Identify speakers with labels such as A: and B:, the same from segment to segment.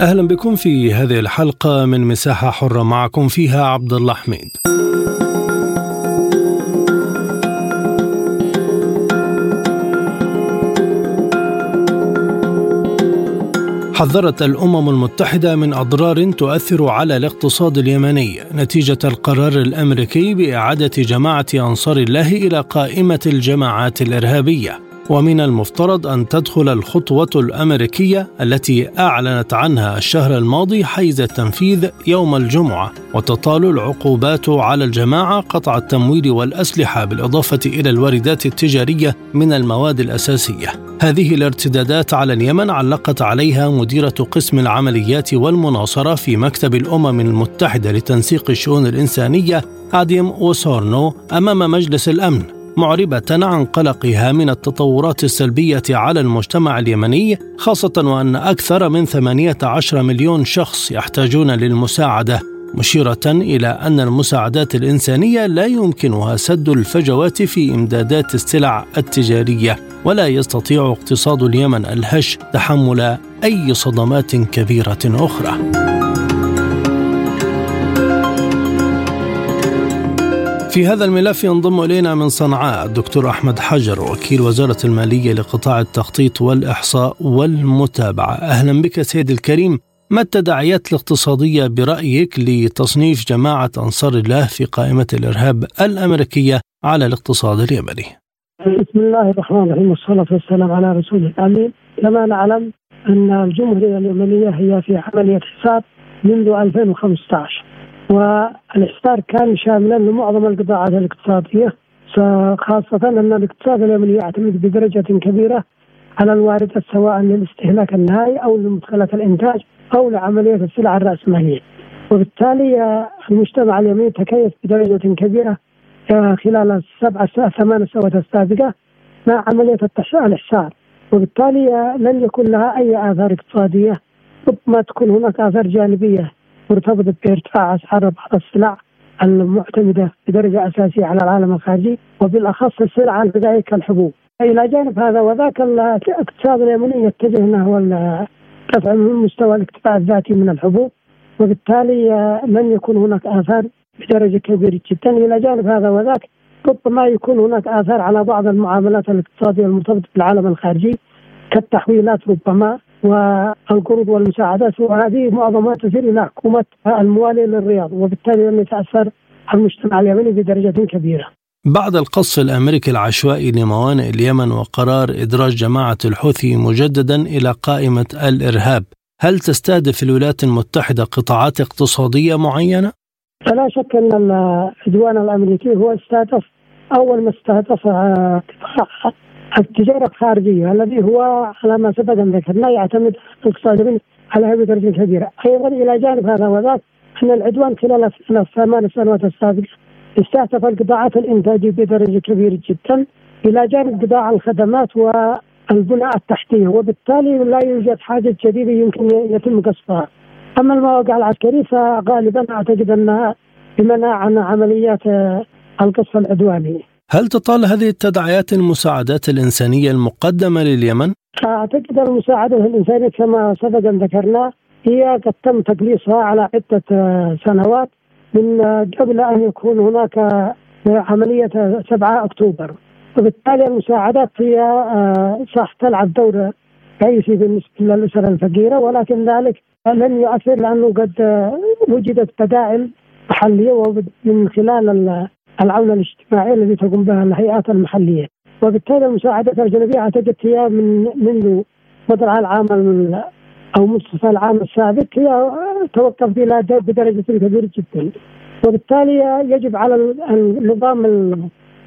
A: أهلا بكم في هذه الحلقة من مساحة حرة معكم فيها عبد الله حميد. حذرت الأمم المتحدة من أضرار تؤثر على الاقتصاد اليمني نتيجة القرار الأمريكي بإعادة جماعة أنصار الله إلى قائمة الجماعات الإرهابية. ومن المفترض أن تدخل الخطوة الأمريكية التي أعلنت عنها الشهر الماضي حيز التنفيذ يوم الجمعة وتطال العقوبات على الجماعة قطع التمويل والأسلحة بالإضافة إلى الواردات التجارية من المواد الأساسية. هذه الارتدادات على اليمن علقت عليها مديرة قسم العمليات والمناصرة في مكتب الأمم المتحدة لتنسيق الشؤون الإنسانية آديم وسورنو أمام مجلس الأمن معربة عن قلقها من التطورات السلبية على المجتمع اليمني خاصة وأن أكثر من 18 مليون شخص يحتاجون للمساعدة مشيرة إلى أن المساعدات الإنسانية لا يمكنها سد الفجوات في إمدادات السلع التجارية ولا يستطيع اقتصاد اليمن الهش تحمل أي صدمات كبيرة أخرى. في هذا الملف ينضم إلينا من صنعاء الدكتور أحمد حجر وكيل وزارة المالية لقطاع التخطيط والإحصاء والمتابعة. أهلا بك سيد الكريم ما التداعيات الاقتصادية برأيك لتصنيف جماعة أنصار الله في قائمة الإرهاب الأمريكية على الاقتصاد اليمني؟
B: بسم الله الرحمن الرحيم والصلاة والسلام على رسول الأمين. كما نعلم أن الجمهورية اليمنية هي في عملية حساب منذ 2015 والإحصار كان شاملا لمعظم القطاعات الاقتصادية خاصة أن الاقتصاد اليمني يعتمد بدرجة كبيرة على الواردات سواء للاستهلاك النهائي أو لمدخلات الإنتاج أو لعملية السلع الرأسمالية. وبالتالي المجتمع اليمني تكيف بدرجة كبيرة خلال السبع ثمان سنوات السابقة مع عملية الإحصار. وبالتالي لن يكون لها أي آثار اقتصادية ربما تكون هناك آثار جانبية مرتبطة بإرتفاع أسعار بعض السلع المعتمدة بدرجة أساسية على العالم الخارجي وبالأخص السلع الغذائية كالحبوب. إلى جانب هذا وذاك الاقتصاد اليمني يتجه نحو رفع مستوى الاكتفاء الذاتي من الحبوب وبالتالي لن يكون هناك آثار بدرجة كبيرة جدا. إلى جانب هذا وذاك ربما يكون هناك آثار على بعض المعاملات الاقتصادية المرتبطة بالعالم الخارجي كالتحويلات ربما والقروض والمساعدات وهذه معظمها تسير إلى حكومة المواليه للرياض وبالتالي لم يتأثر المجتمع اليمني بدرجة كبيرة.
A: بعد القصف الأمريكي العشوائي لموانئ اليمن وقرار إدراج جماعة الحوثي مجددا إلى قائمة الإرهاب، هل تستهدف الولايات المتحدة قطاعات اقتصادية معينة؟
B: فلا شك أن العدوان الأمريكي هو استهدف أول ما استهدف قطاع التجارة الخارجية الذي هو على ما سبق أن ذكرنا يعتمد اقتصاديا على هذه بدرجة كبيرة أيضا إلى جانب هذا وذاك أن العدوان خلال الثمان سنوات السابقة استهدف القطاعات الإنتاجية بدرجة كبيرة جدا إلى جانب قطاع الخدمات والبناء التحتية وبالتالي لا يوجد حاجة جديدة يمكن يتم قصفها. أما المواقع العسكرية فغالبا أعتقد أنها بمناعة عن عمليات القصف العدواني.
A: هل تطال هذه التداعيات المساعدات الإنسانية المقدمة لليمن؟
B: أعتقد المساعدة الإنسانية كما سبق أن ذكرنا هي قد تم تقليصها على عدة سنوات من قبل أن يكون هناك عملية 7 أكتوبر وبالتالي المساعدات هي صح تلعب دور رئيسي بالنسبة للأسر الفقيرة ولكن ذلك لن يؤثر لأنه قد وجدت بدائل محلية ومن خلال العون الاجتماعي الذي تقوم بها الهيئات المحلية. وبالتالي المساعدات الاجنبيه اعتقد هي من منذ بدء العام أو منتصف العام السابق هي توقفت إلى بدرجة كبيرة جدا. وبالتالي يجب على النظام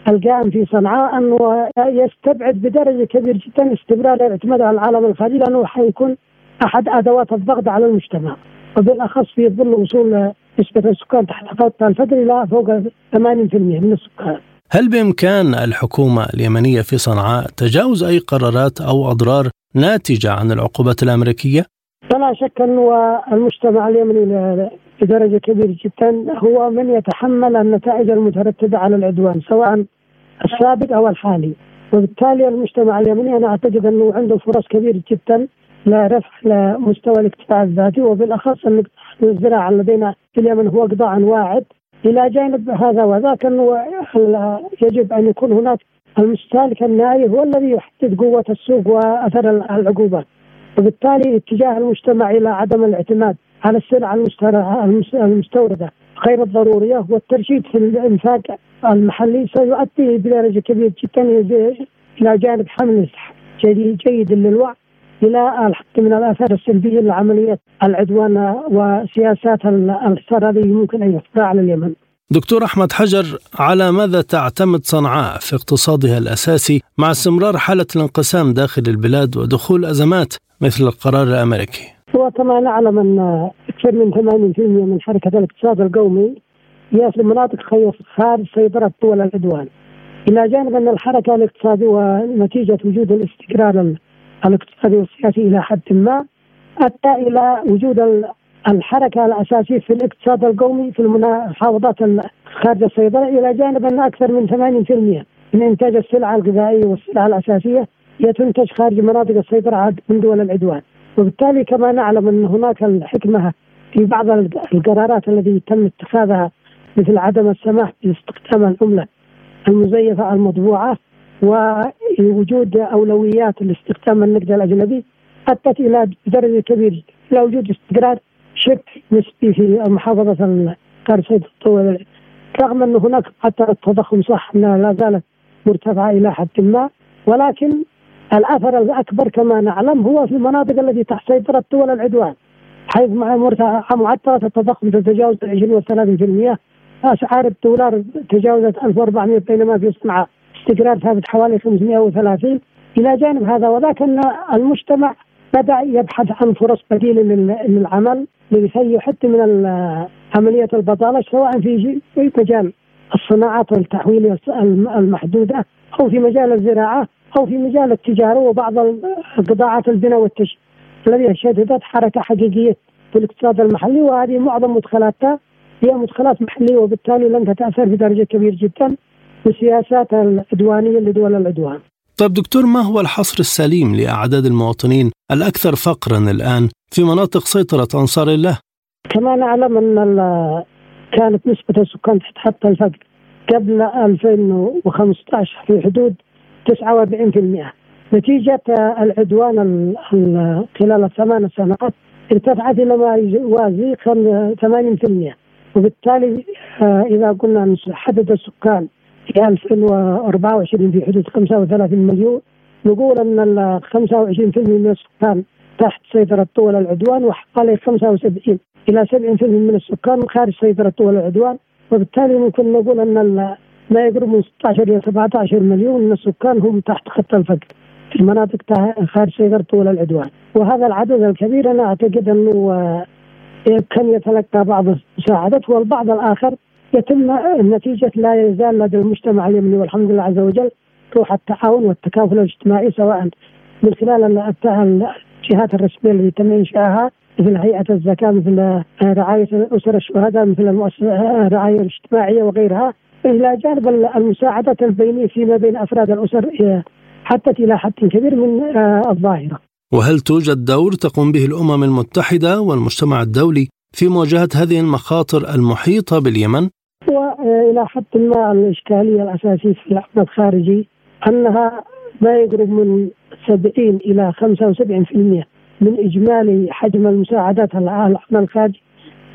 B: القائم في صنعاء انه يستبعد بدرجة كبيرة جدا استمرار الاعتماد على العالم الخارجي لأنه حيكون أحد أدوات الضغط على المجتمع. وبالأخص في ظل وصول نسبة السكان تحت خط الفقر إلى فوق 80% من السكان.
A: هل بإمكان الحكومة اليمنية في صنعاء تجاوز أي قرارات أو أضرار ناتجة عن العقوبات الأمريكية؟
B: فلا شك أن المجتمع اليمني بدرجة كبيرة جدا. هو من يتحمل النتائج المترتبة على العدوان سواء السابق أو الحالي. وبالتالي المجتمع اليمني أنا أعتقد أنه عنده فرص كبيرة جدا لرفع لمستوى الاكتفاء الذاتي وبالأخص أن الزراعة لدينا في اليمن هو قطاع واعد. إلى جانب هذا وذاك أنه يجب أن يكون هناك المستهلك النهائي هو الذي يحدد قوة السوق وأثر العقوبات وبالتالي اتجاه المجتمع إلى عدم الاعتماد على السلع المستوردة غير الضرورية والترشيد في الإنفاق المحلي سيؤدي بدرجة كبيرة جدا إلى جانب حمل جيد للوعي. إلى الحد من الاثار السلبيه لعملية العدوان وسياسات الحصار الذي يمكن أن يفرض على اليمن.
A: دكتور أحمد حجر على ماذا تعتمد صنعاء في اقتصادها الأساسي مع استمرار حالة الانقسام داخل البلاد ودخول أزمات مثل القرار الأمريكي؟
B: وكما نعلم أن أكثر من 80% من حركه الاقتصاد القومي هي في مناطق خارج سيطرة دول العدوان. إلى جانب أن الحركة الاقتصادية ونتيجة وجود الاستقرار الاقتصادي والسياسي إلى حد ما ادى إلى وجود الحركة الأساسية في الاقتصاد القومي في المحافظات خارج السيطره إلى جانب أن أكثر من 80% من إنتاج السلع الغذائية والسلع الأساسية هي تنتج خارج مناطق السيطره من دول العدوان. وبالتالي كما نعلم أن هناك الحكمة في بعض القرارات التي تم اتخاذها مثل عدم السماح باستخدام العمله المزيفة المطبوعة ووجود أولويات لاستخدام النقد الأجنبي أدت إلى درجة كبيرة. إلى وجود استقرار شك نسبي في محافظة قرصيد الطول رغم أن هناك حتى التضخم صح أنها لا زالت مرتفعة إلى حد ما ولكن الأثر الأكبر كما نعلم هو في المناطق التي تحت سيطره دول العدوان حيث مع معدلات التضخم تتجاوز 20 و 30% أسعار الدولار تجاوزت 1400 بينما في صنعاء. استقرار ثابت حوالي 530 إلى جانب هذا وذاك ان المجتمع بدأ يبحث عن فرص بديله للعمل لكي يحد من عملية البطالة سواء في مجال الصناعات والتحويل المحدودة أو في مجال الزراعة أو في مجال التجارة وبعض قطاعات البناء والتشييد الذي شهدت حركة حقيقية في الاقتصاد المحلي وهذه معظم مدخلاتها هي مدخلات محلية وبالتالي لن تتأثر بدرجة كبيرة جدا. بالسياسات العدوانية لدول العدوان.
A: طيب دكتور ما هو الحصر السليم لأعداد المواطنين الأكثر فقرا الآن في مناطق سيطرة أنصار الله؟
B: كما نعلم أن كانت نسبة السكان تحت الفقر قبل 2015 في حدود 49% نتيجة العدوان خلال الثمان سنوات ارتفعت إلى ما يوازي 80% وبالتالي آه، إذا قلنا نحدد السكان في 2024 في حدود 35 مليون. نقول أن 25% من السكان تحت سيطرة دول العدوان وحوالي 75 إلى 70% من السكان خارج سيطرة دول العدوان. وبالتالي ممكن نقول أن ما يقرب من 16 إلى 17 مليون من السكان هم تحت خط الفقر في المناطق خارج سيطرة دول العدوان. وهذا العدد الكبير أنا أعتقد أنه آه، كان يتلقى بعض المساعدات والبعض الآخر يتم نتيجة لا يزال لدى المجتمع اليمني والحمد لله عز وجل روح التعاون والتكافل الاجتماعي سواء من خلال الجهات الرسمية التي تم إنشائها مثل هيئة الزكاة مثل رعاية أسر الشهداء مثل الرعاية الاجتماعية وغيرها إلى جانب المساعدات البينية فيما بين أفراد الأسر حتى إلى حد كبير من الظاهرة
A: وهل توجد دور تقوم به الأمم المتحدة والمجتمع الدولي في مواجهة هذه المخاطر المحيطة باليمن؟
B: والى حد ما الإشكالية الأساسية في العمل الخارجي أنها ما يقرب من 70 إلى 75% من إجمالي حجم المساعدات العمل الخارجي.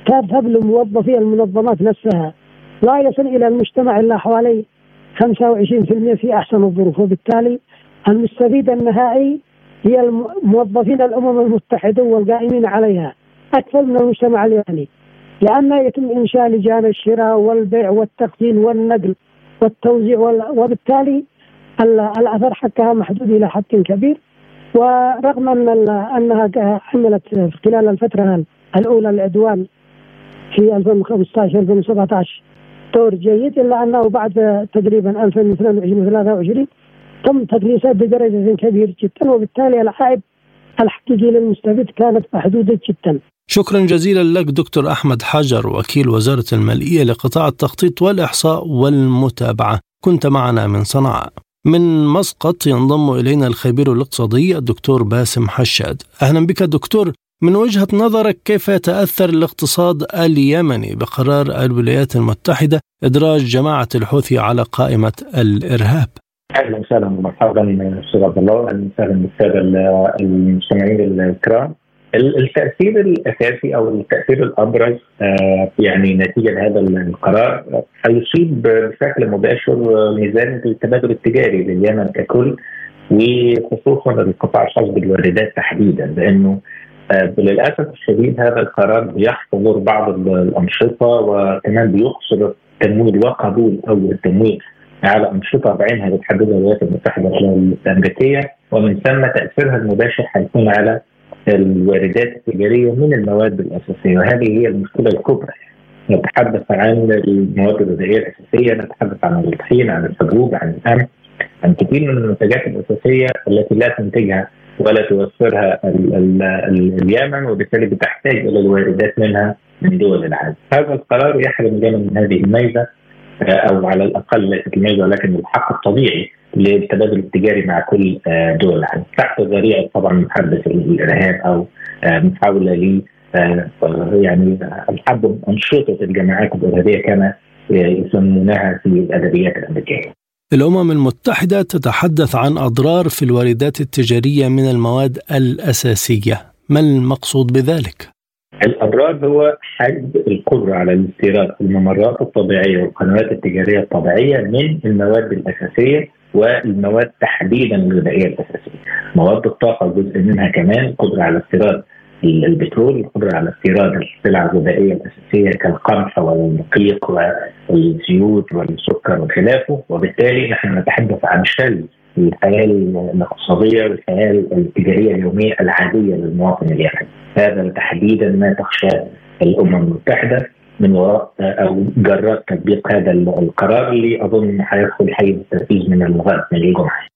B: تذهب لموظفي المنظمات نفسها. لا يصل إلى المجتمع إلا حوالي 25% في أحسن الظروف. وبالتالي المستفيد النهائي هي موظفين الأمم المتحدة والقائمين عليها. أكثر من المجتمع اليمني لأن يتم إنشاء لجان الشراء والبيع والتخزين والنقل والتوزيع وبالتالي الأثر حقها محدود إلى حد كبير ورغم أن أنها عملت خلال الفترة الأولى العدوان في 2015 2017 دور جيد إلا أنه بعد تقريبا 2022 23 تم تدليسات بدرجة كبيرة جدا وبالتالي العائد الحقيقي للمستفيد كانت محدودة جدا.
A: شكرا جزيلا لك دكتور أحمد حجر وكيل وزارة المالية لقطاع التخطيط والإحصاء والمتابعة، كنت معنا من صنعاء. من مسقط ينضم إلينا الخبير الاقتصادي الدكتور باسم حشاد. أهلا بك دكتور، من وجهة نظرك كيف يتأثر الاقتصاد اليمني بقرار الولايات المتحدة إدراج جماعة الحوثي على قائمة الإرهاب؟
C: أهلا وسهلا ومرحبا أستاذ عبد الله أهلا وسهلا بالساده المستمعين الكرام التأثير الأساسي أو التأثير الأبرز آه، يعني نتيجة هذا القرار هيصيب بشكل مباشر ميزان التبادل التجاري لليمن ككل وخصوصا القطاع الخاص بالواردات تحديدا لأنه آه، للأسف الشديد هذا القرار بيحظر بعض الأنشطة وكمان بيقصر التمويل وقبول أو التمويل على أنشطة بعينها بتحددها الولايات المتحدة الأمريكية ومن ثم تأثيرها المباشر حيكون على الواردات التجارية من المواد الأساسية وهذه هي المشكلة الكبرى نتحدث عن المواد الغذائية الأساسية نتحدث عن الطحين عن الحبوب عن القمح عن كثير من المنتجات الأساسية التي لا تنتجها ولا توفرها اليمن وبالتالي بتحتاج إلى الواردات منها من دول العالم. هذا القرار يحرم اليمن من هذه الميزة أو على الأقل الميزه ولكن الحق الطبيعي للتبادل التجاري مع كل آه، دول العالم تحت ذريعة طبعا محدث الإرهاب أو آه، محاولة ل آه، يعني الحد انشطه الجماعات الإرهابية كما يسمونها في الأدبيات الأمريكية.
A: الأمم المتحدة تتحدث عن أضرار في الواردات التجارية من المواد الأساسية، ما المقصود بذلك؟
C: الاضرار هو حجب القدرة على الاستيراد الممرات الطبيعية والقنوات التجارية الطبيعية من المواد الأساسية والمواد تحديدا الغذائية الأساسية. مواد الطاقة جزء منها كمان قدرة على استيراد البترول القدره على استيراد السلع الغذائية الأساسية كالقمح والدقيق والزيوت والسكر وخلافه وبالتالي نحن نتحدث عن شل الحياة الاقتصادية والحياة التجاريه اليومية العادية للمواطن اليمني. هذا تحديدا ما تخشاه الأمم المتحدة من وراء أو جراء تطبيق هذا القرار اللي أظن حيدخل حيز التنفيذ من الغد من الجمعة.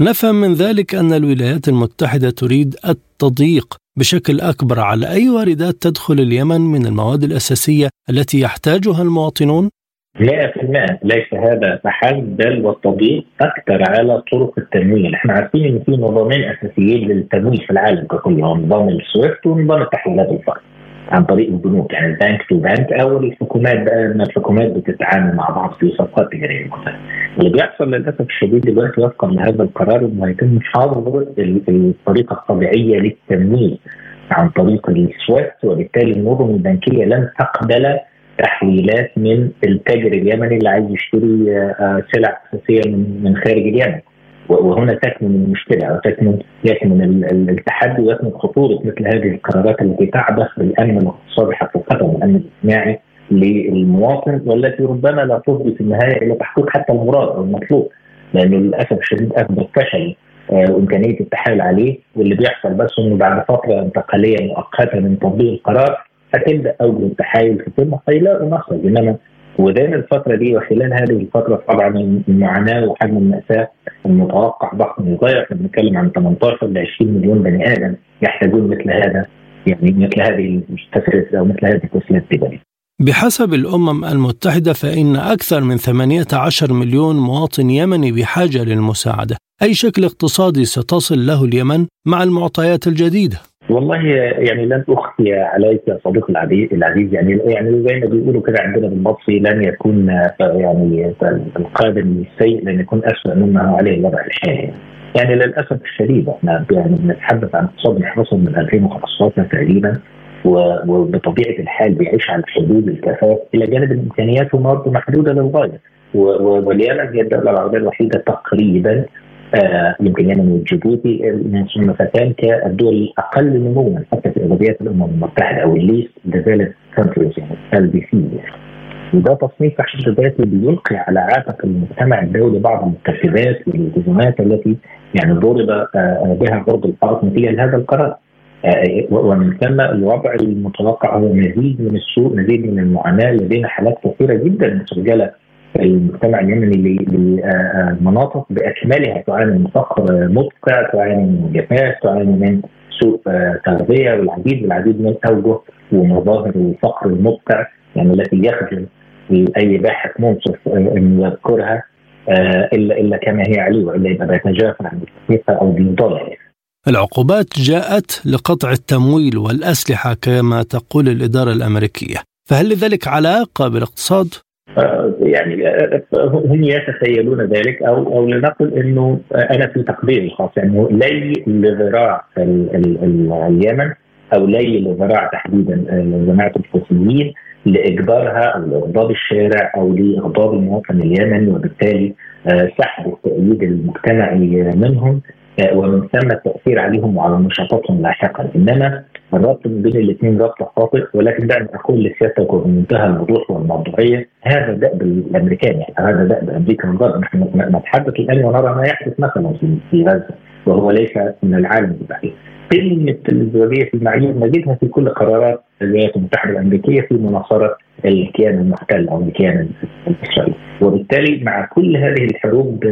A: نفهم من ذلك أن الولايات المتحدة تريد التضييق بشكل أكبر على أي واردات تدخل اليمن من المواد الأساسية التي يحتاجها المواطنون
C: 100% ليس هذا فحسب بل والتضييق أكثر على طرق التمويل، إحنا عارفين إن في نظامين أساسيين للتمويل في العالم ككل هو نظام ال SWIFT ونظام التحويلات الفرد عن طريق البنوك. يعني ال bank to bank أو الحكومات بقى أن الحكومات بتتعامل مع بعض في صفقات تجارية مختلفة. اللي بيحصل للأسف الشديد دلوقتي وفقا لهذا القرار إنه هيتم حظر الطريقة الطبيعية للتمويل عن طريق ال SWIFT وبالتالي النظم البنكية لن تقبل تحويلات من التاجر اليمني اللي عايز يشتري آه، سلع أساسية من من خارج اليمن. وهنا تكمن المشكلة أو تكمن يكمن التحدي ويكمن خطورة مثل هذه القرارات التي تعبث بالأمن الاقتصادي حقيقة والأمن الاجتماعي للمواطن والتي ربما لا تفضي في النهاية إلى تحقيق حتى المراد أو المطلوب لأنه للأسف الشديد أثبت فشل آه، وإمكانية التحايل عليه واللي بيحصل بس إنه بعد فترة انتقالية مؤقتة من تطبيق القرار هتبدأ أول التحايل في ثم هيلاقوا مخرج إنما ودان الفترة دي وخلال هذه الفترة طبعا المعاناة وحجم المأساة المتوقع ضخم للغاية إحنا بنتكلم عن 18 ل 20 مليون بني آدم يحتاجون مثل هذا يعني مثل هذه التسهيلات أو مثل هذه التسهيلات التجارية.
A: بحسب الأمم المتحدة فإن أكثر من 18 مليون مواطن يمني بحاجة للمساعدة أي شكل اقتصادي ستصل له اليمن مع المعطيات الجديدة؟
C: والله يعني لن أخفي عليك يا صديقي العزيز يعني يعني زي ما بيقولوا كده عندنا بالمصري لن يكون يعني القادم السيء لن يكون اسوء مما هو عليه الوضع الحالي. يعني للأسف الشديد إحنا يعني بنتحدث عن اقتصاد محرص من 2015 تقريبا وبطبيعة الحال بيعيش على حدود الكفاف إلى جانب الإمكانيات برضه محدودة للغاية. واليمن هي الدولة العربية الوحيدة تقريبا آه، يمكن يمن وجيبوتي مصنفتان كالدول الأقل نموا حتى في أدبيات الأمم المتحدة أو ال least developed countries يعني ال LDC وده تصنيف في حد ذاته بيلقي على عاتق المجتمع الدولي بعض المكتسبات والالتزامات التي يعني ضرب آه، بها عرض الحائط نتيجة لهذا القرار. ومن ثم الوضع المتوقع هو مزيد من السوء مزيد من المعاناة لدينا حالات كثيرة جدا في المجتمع اليمني لمناطق باكملها تعاني من فقر مدقع تعاني من جفاف تعاني من سوء تغذية والعديد والعديد من اوجه ومظاهر الفقر المدقع يعني التي يخجل اي باحث منصف أن يذكرها الا إلا كما هي عليه وإلا يبقى بيتجافى عن الحقيقة أو بيضل
A: العقوبات جاءت لقطع التمويل والأسلحة كما تقول الإدارة الأمريكية، فهل لذلك علاقة بالاقتصاد؟
C: يعني هم يتخيلون ذلك أو أو لنقل إنه أنا في تقديري الخاص انه لي لذراع اليمن أو لي لذراع تحديدا جماعة الحوثيين لإجبارها أو لإغضاب الشارع أو لإغضاب المواطن اليمني وبالتالي سحب التأييد المجتمعي منهم. ومن ثم التأثير عليهم وعلى نشاطاتهم لاحقا. إنما الربط بين الاثنين ربط خاطئ ولكن دعني أقول لسيادتك وبمنتهى الوضوح والموضوعية هذا دأب الأمريكان يعني هذا دأب أمريكا قبل نحن نتحدث الآن ونرى ما يحدث مثلا في غزة وهو ليس من العالم البعيد. قمة الازدواجيه في المعايير نجدها في كل قرارات الولايات المتحدة الأمريكية في مناصرة الكيان المحتل أو الكيان الإسرائيلي. وبالتالي مع كل هذه الحروب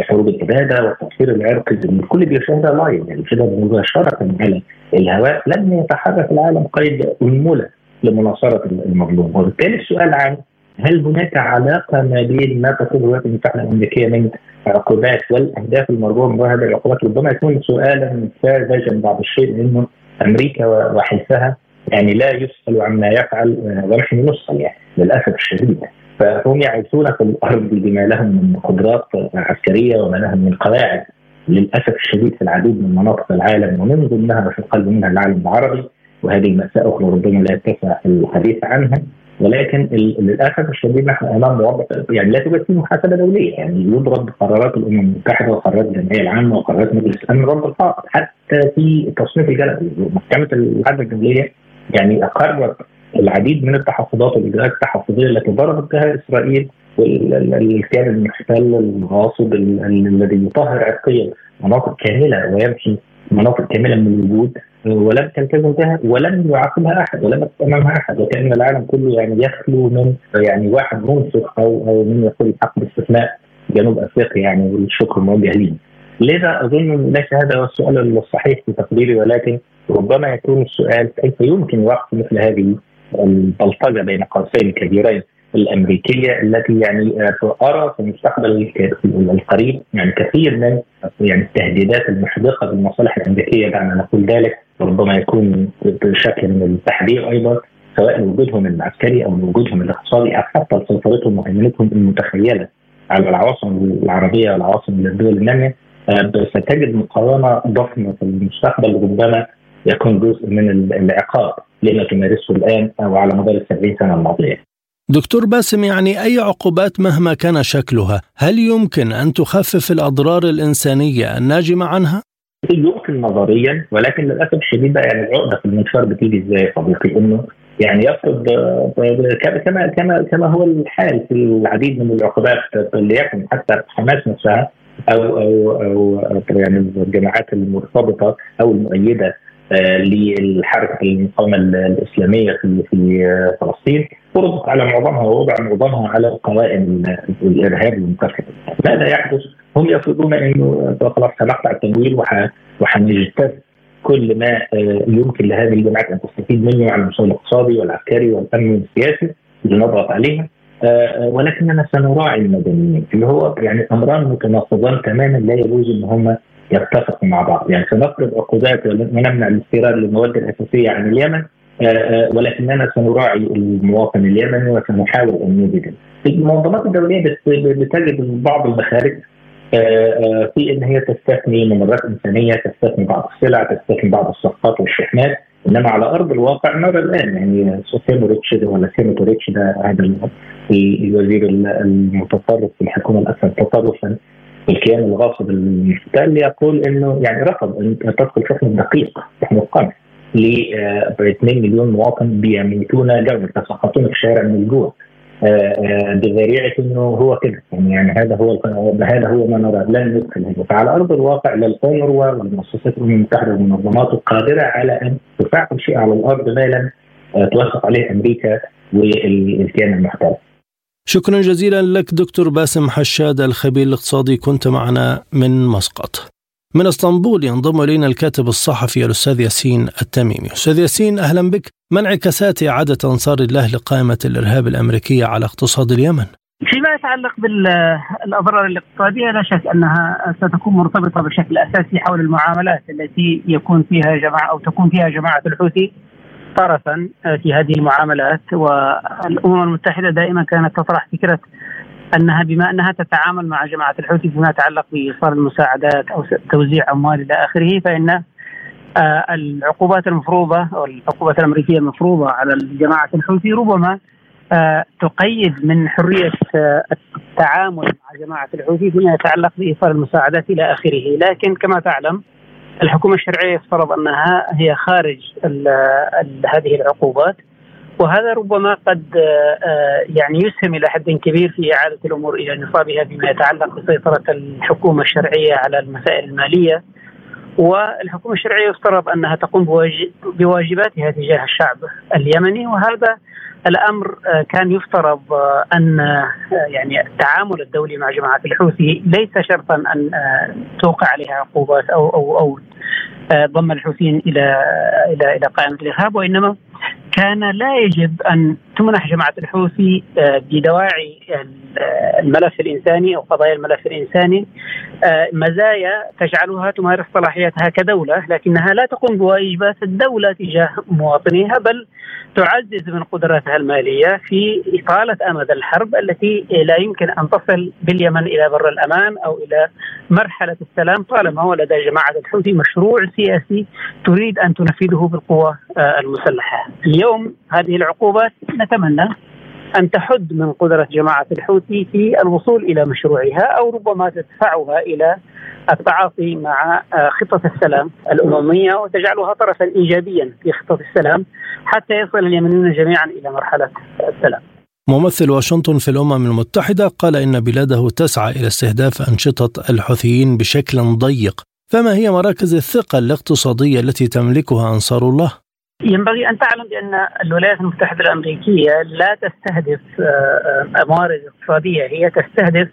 C: حروب الاباده والتاثير العرقي الكل بيشاهدها لايف يعني كده مباشرة على الهواء لم يتحرك العالم قيد أنملة لمناصرة المظلوم. وبالتالي السؤال عن هل هناك علاقة ما بين ما تقول الولايات المتحدة الأمريكية من عقوبات والأهداف المرجوة من هذه العقوبات ربما يكون سؤالا ساذجا بعض الشيء لأنه أمريكا وحلفها. يعني لا يسأل عما يفعل ونحن نسأل يعني للأسف الشديد. فهم يعيشون في الأرض بما لهم من قدرات عسكرية وما لهم من قواعد. للأسف الشديد في العديد من مناطق العالم ومن ضمنها وفي القلب منها العالم العربي وهذه مأساة أخرى ربما لا يتسع الحديث عنها. ولكن للأسف الشديد نحن أمام وضع يعني لا توجد فيه محاسبة دولية. يعني يضرب قرارات الأمم المتحدة وقرارات الجمعية العامة وقرارات مجلس الأمن ضرب حتى في تصنيف الجلد محكمة العدل الدوليه يعني اقرت العديد من التحفظات والاجراءات التحفظية التي ضربت بها إسرائيل والكيان المحتل الغاصب الذي يطهر عرقيا مناطق كاملة ويمحي مناطق كاملة من الوجود ولم تلتزم بها ولم يعاقبها أحد ولم أمامها أحد وكأن العالم كله يعني يخلو من يعني واحد منصف أو أو من يقول الحق باستثناء جنوب أفريقيا يعني والشكر موجه لي. لذا أظن ليس هذا هو السؤال الصحيح في تقديري ولكن ربما يكون السؤال كيف يمكن وقف مثل هذه البلطجه بين قوسين كبيرين؟ الأمريكية التي يعني أرى في المستقبل القريب يعني كثير من يعني التهديدات المحدقة بالمصالح الأمريكية دعنا نقول ذلك ربما يكون بشكل من التحذير أيضا سواء لوجودهم العسكري أو لوجودهم الاقتصادي أو حتى سيطرتهم وهيمنتهم المتخيلة على العواصم العربية والعواصم الدول الناميه ستجد مقاومة ضخمة في المستقبل ربما يكون جزء من العقاب لما تمارسه الآن أو على مدار السبعين سنة الماضية.
A: دكتور باسم يعني أي عقوبات مهما كان شكلها، هل يمكن أن تخفف الأضرار الإنسانية الناجمة عنها؟
C: يمكن نظريا ولكن للأسف الشديد يعني العقدة في المنشار بتيجي إزاي يا صديقي؟ إنه يعني يفرض كما كما كما هو الحال في العديد من العقوبات ليكن حتى حماس نفسها أو أو أو يعني الجماعات المرتبطة أو المؤيدة للحركة المقاومه الإسلامية في في فلسطين فرضت على معظمها ووضع معظمها على قوائم الإرهاب المكافحه. ماذا يحدث؟ هم يفرضون إنه خلاص سنقطع التمويل وحنجتث كل ما يمكن لهذه الجماعات أن تستفيد منه على المستوى الاقتصادي والعسكري والامني والسياسي لنضغط عليها ولكننا سنراعي المدنيين اللي هو يعني أمران متناقضان تماما لا يجوز إن هم يتفقوا مع بعض. يعني سنفرض عقوبات ونمنع الاستيراد للمواد الأساسية عن اليمن ولكننا سنراعي المواطن اليمني وسنحاول أن نجد المنظمات الدولية بتجد بعض المخارج في إن هي تستثني ممرات إنسانية تستثني بعض السلع تستثني بعض الصفقات والشحنات. إنما على أرض الواقع نرى الآن يعني سموتريتش ده ولا سموتريتش ده هذا الوزير المتطرف في الحكومة الاكثر تطرفا الكيان الغاصب المحتل يقول إنه يعني رفض أن تدخل شحن دقيق شحن القمح ل 2 مليون مواطن بيموتون جوعا يتساقطون في الشارع من الجوع بذريعة إنه هو كده. يعني, يعني هذا هو هذا هو ما نرى لن ندخل هذا. فعلى أرض الواقع لا الأونروا والمؤسسات الامم المتحده والمنظمات قادرة على أن تفعل شيء على الأرض ما لم توافق عليه أمريكا والكيان المحتل.
A: شكرا جزيلا لك دكتور باسم حشاد الخبير الاقتصادي كنت معنا من مسقط. من اسطنبول ينضم إلينا الكاتب الصحفي الأستاذ ياسين التميمي. أستاذ ياسين أهلا بك. ما انعكاسات إعادة أنصار الله لقائمة الإرهاب الأمريكية على اقتصاد اليمن؟
D: فيما يتعلق بالأضرار الاقتصادية لا شك أنها ستكون مرتبطة بشكل أساسي حول المعاملات التي يكون فيها جماعة أو تكون فيها جماعة الحوثي طرفا في هذه المعاملات. والأمم المتحدة دائما كانت تطرح فكرة أنها بما أنها تتعامل مع جماعة الحوثي فيما يتعلق بإيصال المساعدات أو توزيع أموال إلى آخره فإن آه، العقوبات المفروضة أو العقوبات الأمريكية المفروضة على جماعة الحوثي ربما آه، تقيد من حرية آه، التعامل مع جماعة الحوثي فيما يتعلق بإيصال المساعدات إلى آخره، لكن كما تعلم الحكومة الشرعية يفترض أنها هي خارج ال ال هذه العقوبات وهذا ربما قد يعني يسهم إلى حد كبير في إعادة الأمور إلى نصابها فيما يتعلق بسيطرة الحكومة الشرعية على المسائل المالية. والحكومة الشرعية يفترض أنها تقوم بواجباتها تجاه الشعب اليمني وهذا الأمر آه، كان يفترض آه، أن آه، يعني التعامل الدولي مع جماعة الحوثي ليس شرطا أن توقع عليها عقوبات أو أو أو ضم الحوثيين إلى إلى إلى قائمة الإرهاب وإنما كان لا يجب أن تمنح جماعة الحوثي بدواعي الملف الإنساني أو قضايا الملف الإنساني مزايا تجعلها تمارس صلاحيتها كدولة لكنها لا تقوم بواجبات الدولة تجاه مواطنيها بل تعزز من قدراتها المالية في إطالة آمد الحرب التي لا يمكن أن تصل باليمن إلى بر الأمان أو إلى مرحلة السلام طالما هو لدى جماعة الحوثي مشروع سياسي تريد أن تنفذه بالقوى آه، المسلحة. اليوم هذه العقوبات نتمنى أن تحد من قدرة جماعة الحوثي في الوصول إلى مشروعها أو ربما تدفعها إلى التعاطي مع آه، خطه السلام الأممية وتجعلها طرفا ايجابيا في خطه السلام حتى يصل اليمنيون جميعا إلى مرحلة السلام.
A: ممثل واشنطن في الأمم المتحدة قال إن بلاده تسعى إلى استهداف أنشطة الحوثيين بشكل ضيق، فما هي مراكز الثقة الاقتصادية التي تملكها أنصار الله؟
D: ينبغي أن تعلم بأن الولايات المتحدة الأمريكية لا تستهدف آه، آه، موارد اقتصاديه هي تستهدف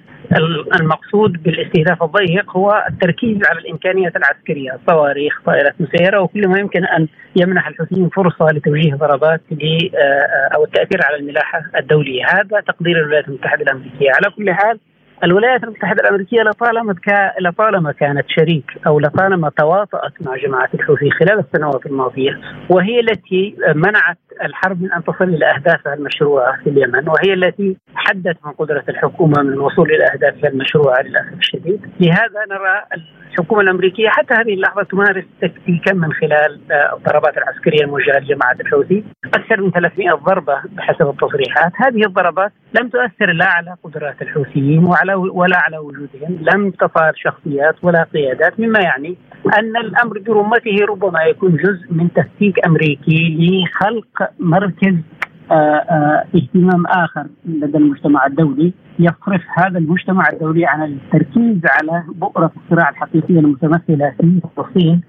D: المقصود بالاستهداف الضيق هو التركيز على الإمكانيات العسكرية صواريخ طائرات مسيرة وكل ما يمكن أن يمنح الحوثيين فرصة لتوجيه ضربات آه، أو التأثير على الملاحة الدولية. هذا تقدير الولايات المتحدة الأمريكية. على كل حال الولايات المتحدة الأمريكية لطالما لطالما كانت شريك أو لطالما تواطأت مع جماعة الحوثي خلال السنوات الماضية وهي التي منعت الحرب من أن تصل إلى أهدافها المشروعة في اليمن وهي التي حدت من قدرة الحكومة من الوصول إلى أهدافها المشروعة للأسف الشديد، لهذا نرى الحكومة الأمريكية حتى هذه اللحظة تمارس تكتيكا من خلال آه، الضربات العسكرية الموجهه لجماعة الحوثي، أكثر من 300 ضربة بحسب التصريحات، هذه الضربات لم تؤثر لا على قدرات الحوثيين وعلى ولا على وجودهم، لم تصار شخصيات ولا قيادات مما يعني أن الأمر برمته ربما يكون جزء من تفكيك أمريكي لخلق مركز آه، آه، اهتمام آخر لدى المجتمع الدولي يصرف هذا المجتمع الدولي عن التركيز على بؤرة الصراع الحقيقيه المتمثلة في فلسطين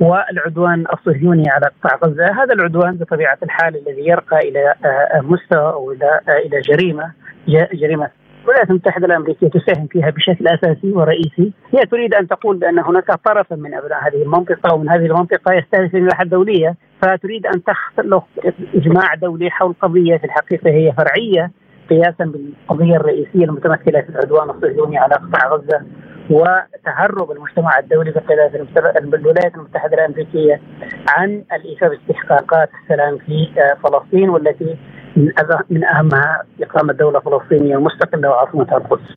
D: والعدوان الصهيوني على قطاع غزة، هذا العدوان بطبيعة الحال الذي يرقى إلى آه، مستوى أو إلى إلى جريمة جريمة الولايات المتحده الأمريكية تساهم فيها بشكل أساسي ورئيسي، هي تريد أن تقول بأن هناك طرفا من أبناء هذه المنطقة ومن هذه المنطقة يستهدف الملاحه الدولية، فتريد أن تخلق إجماع دولي حول قضية في الحقيقة هي فرعية قياسا بالقضية الرئيسية المتمثلة في العدوان الصهيوني على قطاع غزة وتهرب المجتمع الدولي بقيادة الولايات المتحدة الأمريكية عن الايفاء باستحقاقات السلام في فلسطين والتي من أهمها إقامة دولة فلسطينية مستقلة وعاصمتها القدس.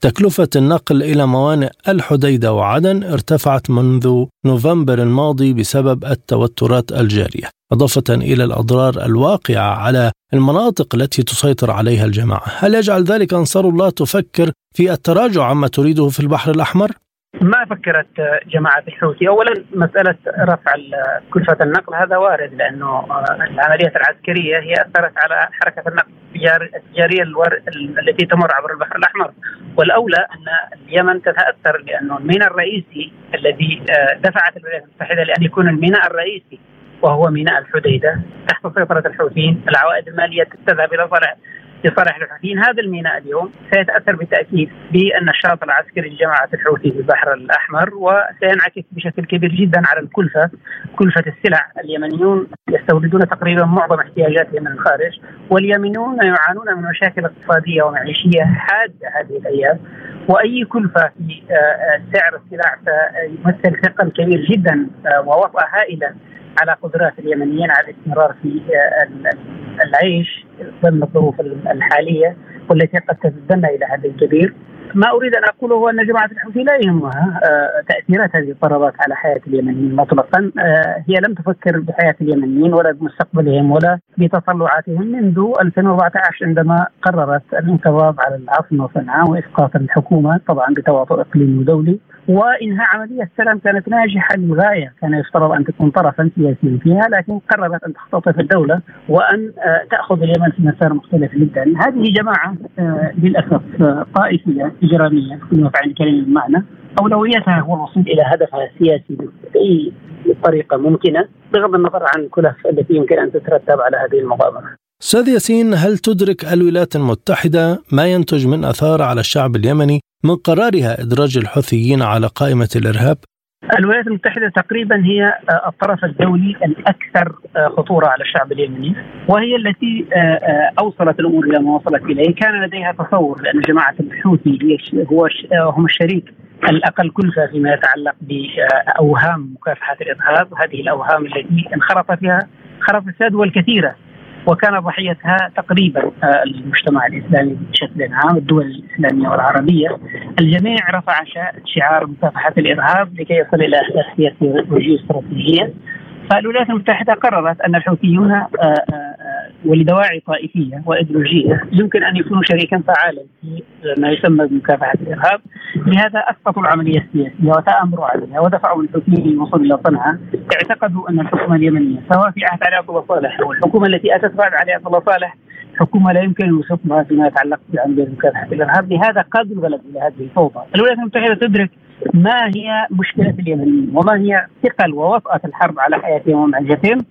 A: تكلفة النقل إلى موانئ الحديدة وعدن ارتفعت منذ نوفمبر الماضي بسبب التوترات الجارية، إضافة إلى الأضرار الواقعة على المناطق التي تسيطر عليها الجماعة. هل يجعل ذلك أنصار الله تفكر في التراجع عما تريده في البحر الأحمر؟
D: ما فكرت جماعة الحوثي؟ أولا مسألة رفع كلفة النقل هذا وارد لأنه العمليات العسكرية هي أثرت على حركة النقل التجارية التي تمر عبر البحر الأحمر. والأولى أن اليمن تتأثر لأنه الميناء الرئيسي الذي دفعت الولايات المتحدة لأن يكون الميناء الرئيسي وهو ميناء الحديدة تحت سيطرة الحوثيين. العوائد المالية تذهب إلى صالح لصالح الحوثيين هذا الميناء اليوم سيتأثر بالتأكيد بالنشاط العسكري لجماعه الحوثي في البحر الأحمر وسينعكس بشكل كبير جدا على الكلفة. كلفة السلع اليمنيون يستوردون تقريبا معظم احتياجاتهم من الخارج واليمنيون يعانون من مشاكل اقتصادية ومعيشية حادة هذه الأيام. وأي كلفة في آه، سعر السلع سيمثل ثقل كبير جدا آه، ووطأة هائلة على قدرات اليمنيين على الاستمرار في آه، العيش ضمن الظروف الحالية والتي قد تتدنى إلى حد كبير. ما أريد أن أقوله هو أن جماعة الحوثي لا يهمها آه، تأثيرات هذه الضربات على حياة اليمنيين مطلقا، آه، هي لم تفكر بحياة اليمنيين ولا بمستقبلهم ولا بتطلعاتهم منذ 2014 عندما قررت الانقضاض على العاصمة صنعاء وإسقاط الحكومة طبعا بتواطؤ اقليمي ودولي وإنهاء عملية السلام كانت ناجحة للغاية، كان يفترض أن تكون طرفا سياسيا فيها لكن قررت أن تختطف الدولة وأن آه، تأخذ اليمن في مسار مختلف جدا، هذه جماعة للأسف طائفية إجرامية بكل ما تعني كلمة المعنى أولويتها هو الوصول إلى هدفها السياسي بأي طريقة ممكنة بغض النظر عن الكلف التي يمكن أن تترتب على هذه المغامره.
A: أستاذ ياسين هل تدرك الولايات المتحدة ما ينتج من آثار على الشعب اليمني من قرارها إدراج الحوثيين على قائمة الإرهاب؟
D: الولايات المتحدة تقريبا هي آه، الطرف الدولي الأكثر آه، خطورة على الشعب اليمني وهي التي آه، أوصلت الأمور إلى ما وصلت إليه. كان لديها تصور لأن جماعة الحوثي هو هم الشريك الأقل كلفة فيما يتعلق بأوهام مكافحة الإرهاب. هذه الأوهام التي انخرط فيها خرطت الدول كثيرة وكان ضحيتها تقريبا آه، المجتمع الإسلامي بشكل عام الدول الإسلامية والعربية. الجميع رفع شعار مكافحه الإرهاب لكي يصل إلى أهداف سياسية وجيوستراتيجية. فالولايات المتحدة قررت أن الحوثيون آه، آه، ولدواعي طائفية وإيديولوجية. يمكن أن يكونوا شريكا فعالا في ما يسمى بمكافحة الإرهاب، لهذا اسقطوا العملية السياسية وتآمروا عليها ودفعوا الحوثيين للوصول إلى صنعاء، اعتقدوا أن الحكومة اليمنية سواء في عهد علي عبد الله صالح أو الحكومة التي أتت بعد علي عبد الله صالح حكومة لا يمكن الوصول فيما يتعلق بعملية مكافحة الإرهاب، لهذا قاد البلد إلى هذه الفوضى. الولايات المتحدة تدرك ما هي مشكلة اليمنيين. وما هي ثقل ووطأة الحرب على حياتهم ومعيشتهم.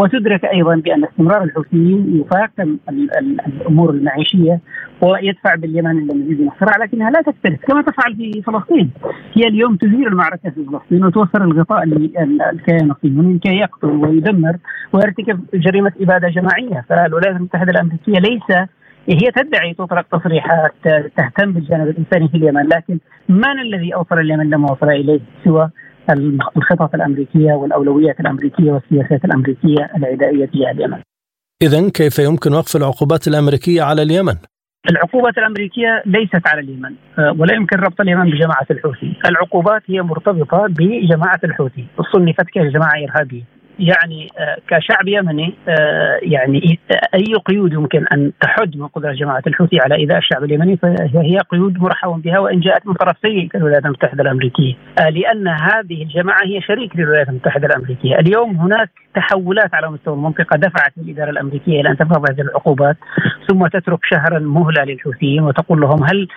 D: وتدرك أيضا بأن استمرار الحوثيين يفاقم الأمور المعيشية ويدفع باليمن إلى مزيد من الصراع لكنها لا تكترث كما تفعل في فلسطين. هي اليوم تثير المعركة في فلسطين وتوفر الغطاء للكيان الصهيوني لكي يقتل ويدمر ويرتكب جريمة إبادة جماعية. فالولايات المتحدة الأمريكية ليس هي تدعي تطلق تصريحات تهتم بالجانب الإنساني في اليمن لكن من الذي اوصل اليمن لما وصل إليه سوى الخطط الأمريكية والأولويات الأمريكية والسياسات الأمريكية العدائية تجاه اليمن.
A: اذا كيف يمكن وقف العقوبات الأمريكية على اليمن؟
D: العقوبات الأمريكية ليست على اليمن آه، ولا يمكن ربط اليمن بجماعة الحوثي، العقوبات هي مرتبطة بجماعة الحوثي، صنفت كجماعة إرهابية. يعني آه، كشعب يمني آه، يعني إي قيود يمكن أن تحد من قدرة جماعة الحوثي على إيذاء الشعب اليمني فهي قيود مرحب بها وإن جاءت من طرف سيء كالولايات المتحدة الأمريكية. آه، لأن هذه الجماعة هي شريك للولايات المتحدة الأمريكية، اليوم هناك تحولات على مستوى المنطقة دفعت الإدارة الأمريكية إلى أن تفرض هذه العقوبات ثم تترك شهرا مهلة للحوثيين وتقول لهم هل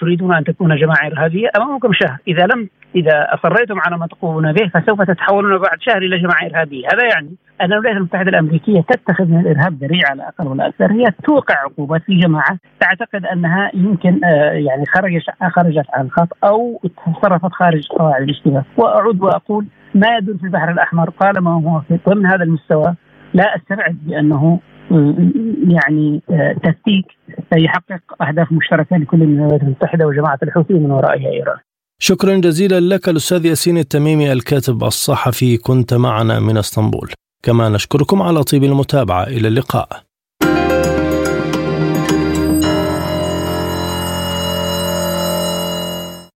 D: تريدون أن تكون جماعة إرهابية؟ أمامكم شهر، إذا لم إذا أصريتم على ما تقومون به فسوف تتحولون بعد شهر إلى جماعة إرهابية، هذا يعني أن الولايات المتحدة الأمريكية تتخذ من الإرهاب ذريعه على الأقل ولا أكثر، هي توقع عقوبات في جماعة تعتقد أنها يمكن آه، يعني خرجت خرجت عن الخط أو تصرفت خارج قواعد الاشتباك، وأعود وأقول ما يدور في البحر الأحمر طالما هو ضمن هذا المستوى لا أستبعد بأنه آه، يعني آه، تفكيك يحقق أهداف مشتركة لكل من الولايات المتحدة وجماعة الحوثي من ورائها إيران.
A: شكرا جزيلا لك الأستاذ ياسين التميمي الكاتب الصحفي كنت معنا من إسطنبول. كما نشكركم على طيب المتابعة إلى اللقاء.